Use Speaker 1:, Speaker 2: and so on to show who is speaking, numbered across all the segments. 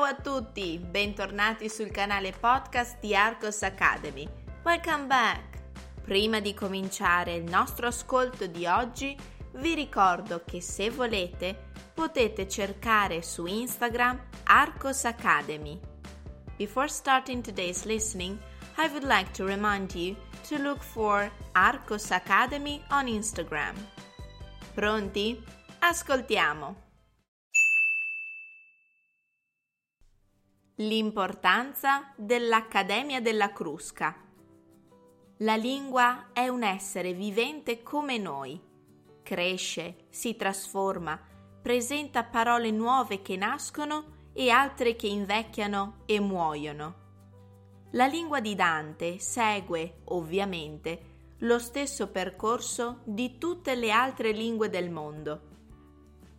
Speaker 1: Ciao a tutti, bentornati sul canale podcast di Arcos Academy. Welcome back! Prima di cominciare il nostro ascolto di oggi, vi ricordo che se volete potete cercare su Instagram Arcos Academy. Before starting today's listening, I would like to remind you to look for Arcos Academy on Instagram. Pronti? Ascoltiamo! L'importanza dell'Accademia della Crusca. La lingua è un essere vivente come noi. Cresce, si trasforma, presenta parole nuove che nascono e altre che invecchiano e muoiono. La lingua di Dante segue, ovviamente, lo stesso percorso di tutte le altre lingue del mondo.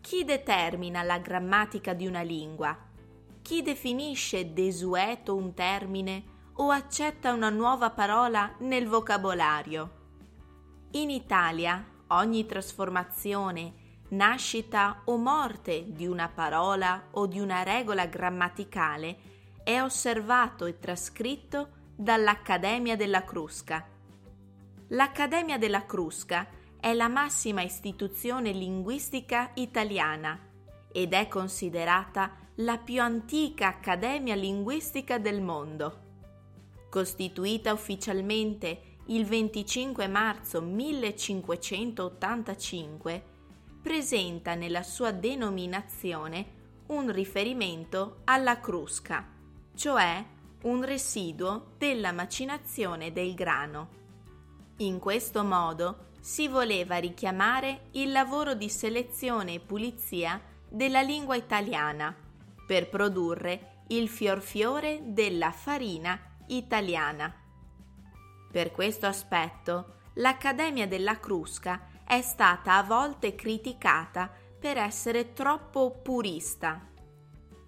Speaker 1: Chi determina la grammatica di una lingua? Chi definisce desueto un termine o accetta una nuova parola nel vocabolario? In Italia ogni trasformazione, nascita o morte di una parola o di una regola grammaticale è osservato e trascritto dall'Accademia della Crusca. L'Accademia della Crusca è la massima istituzione linguistica italiana ed è considerata la più antica accademia linguistica del mondo. Costituita ufficialmente il 25 marzo 1585, presenta nella sua denominazione un riferimento alla crusca, cioè un residuo della macinazione del grano. In questo modo si voleva richiamare il lavoro di selezione e pulizia della lingua italiana per produrre il fiorfiore della farina italiana. Per questo aspetto, l'Accademia della Crusca è stata a volte criticata per essere troppo purista.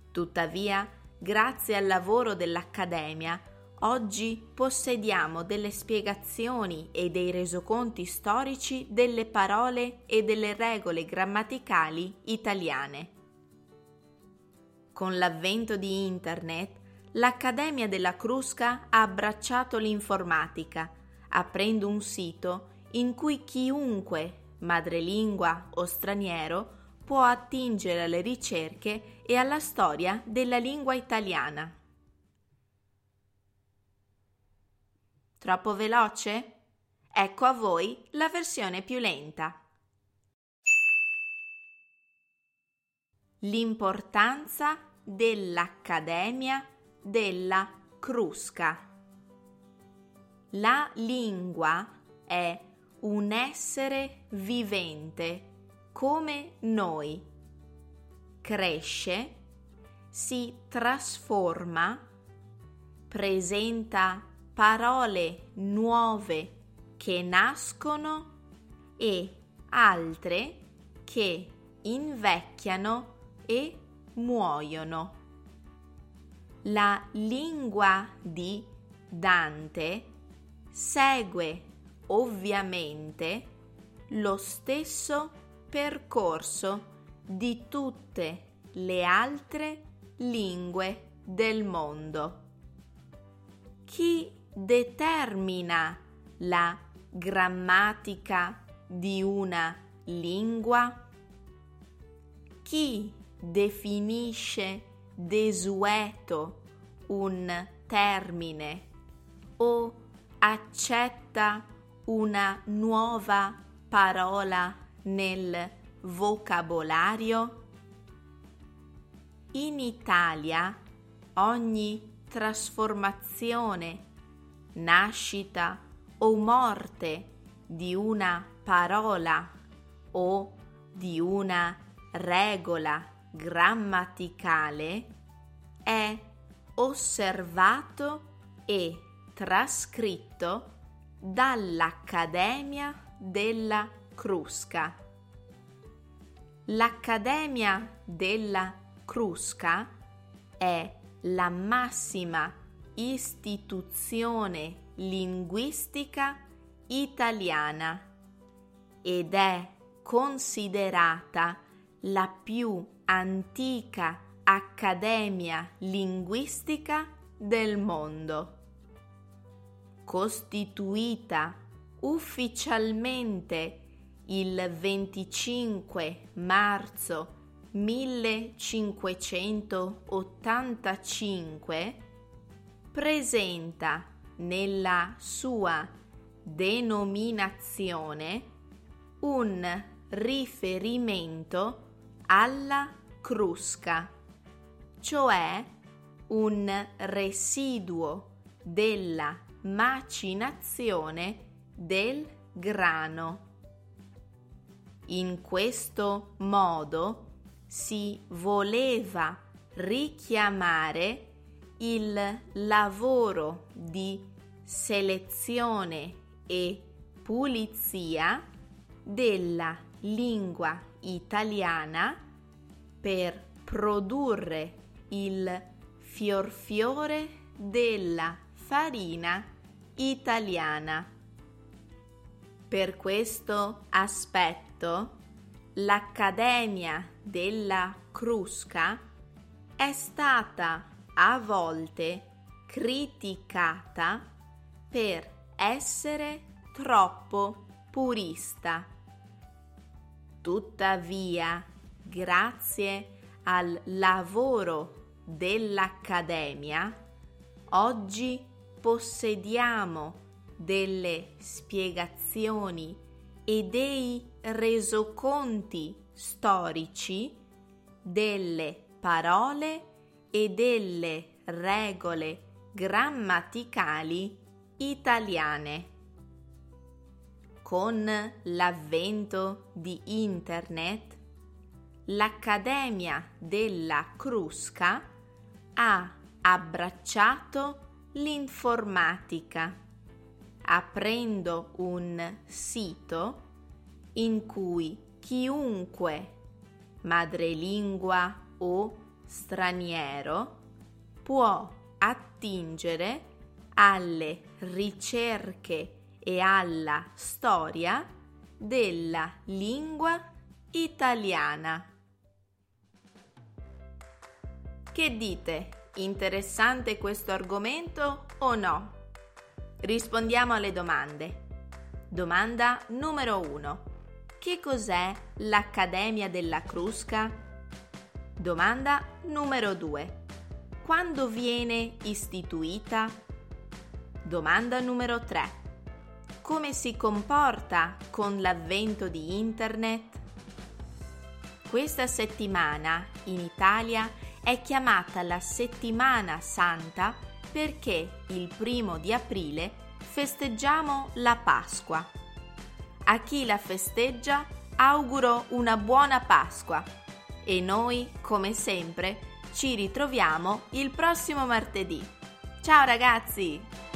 Speaker 1: Tuttavia, grazie al lavoro dell'Accademia, oggi possediamo delle spiegazioni e dei resoconti storici delle parole e delle regole grammaticali italiane. Con l'avvento di Internet, l'Accademia della Crusca ha abbracciato l'informatica, aprendo un sito in cui chiunque, madrelingua o straniero, può attingere alle ricerche e alla storia della lingua italiana. Troppo veloce? Ecco a voi la versione più lenta. L'importanza dell'Accademia della Crusca. La lingua è un essere vivente come noi. Cresce, si trasforma, presenta parole nuove che nascono e altre che invecchiano e muoiono. La lingua di Dante segue ovviamente lo stesso percorso di tutte le altre lingue del mondo. Chi determina la grammatica di una lingua? Chi definisce desueto un termine o accetta una nuova parola nel vocabolario? In Italia ogni trasformazione, nascita o morte di una parola o di una regola grammaticale è osservato e trascritto dall'Accademia della Crusca. L'Accademia della Crusca è la massima istituzione linguistica italiana ed è considerata la più antica Accademia Linguistica del Mondo. Costituita ufficialmente il 25 marzo 1585, presenta nella sua denominazione un riferimento alla crusca, cioè un residuo della macinazione del grano. In questo modo si voleva richiamare il lavoro di selezione e pulizia della lingua italiana per produrre il fiorfiore della farina italiana. Per questo aspetto l'Accademia della Crusca è stata a volte criticata per essere troppo purista. Tuttavia, grazie al lavoro dell'Accademia, oggi possediamo delle spiegazioni e dei resoconti storici delle parole e delle regole grammaticali italiane. Con l'avvento di Internet, l'Accademia della Crusca ha abbracciato l'informatica, aprendo un sito in cui chiunque, madrelingua o straniero, può attingere alle ricerche e alla storia della lingua italiana. Che dite? Interessante questo argomento o no? Rispondiamo alle domande. Domanda numero 1. Che cos'è l'Accademia della Crusca? Domanda numero 2. Quando viene istituita? Domanda numero 3. Come si comporta con l'avvento di Internet? Questa settimana in Italia è chiamata la Settimana Santa perché il primo di aprile festeggiamo la Pasqua. A chi la festeggia auguro una buona Pasqua e noi, come sempre, ci ritroviamo il prossimo martedì. Ciao ragazzi!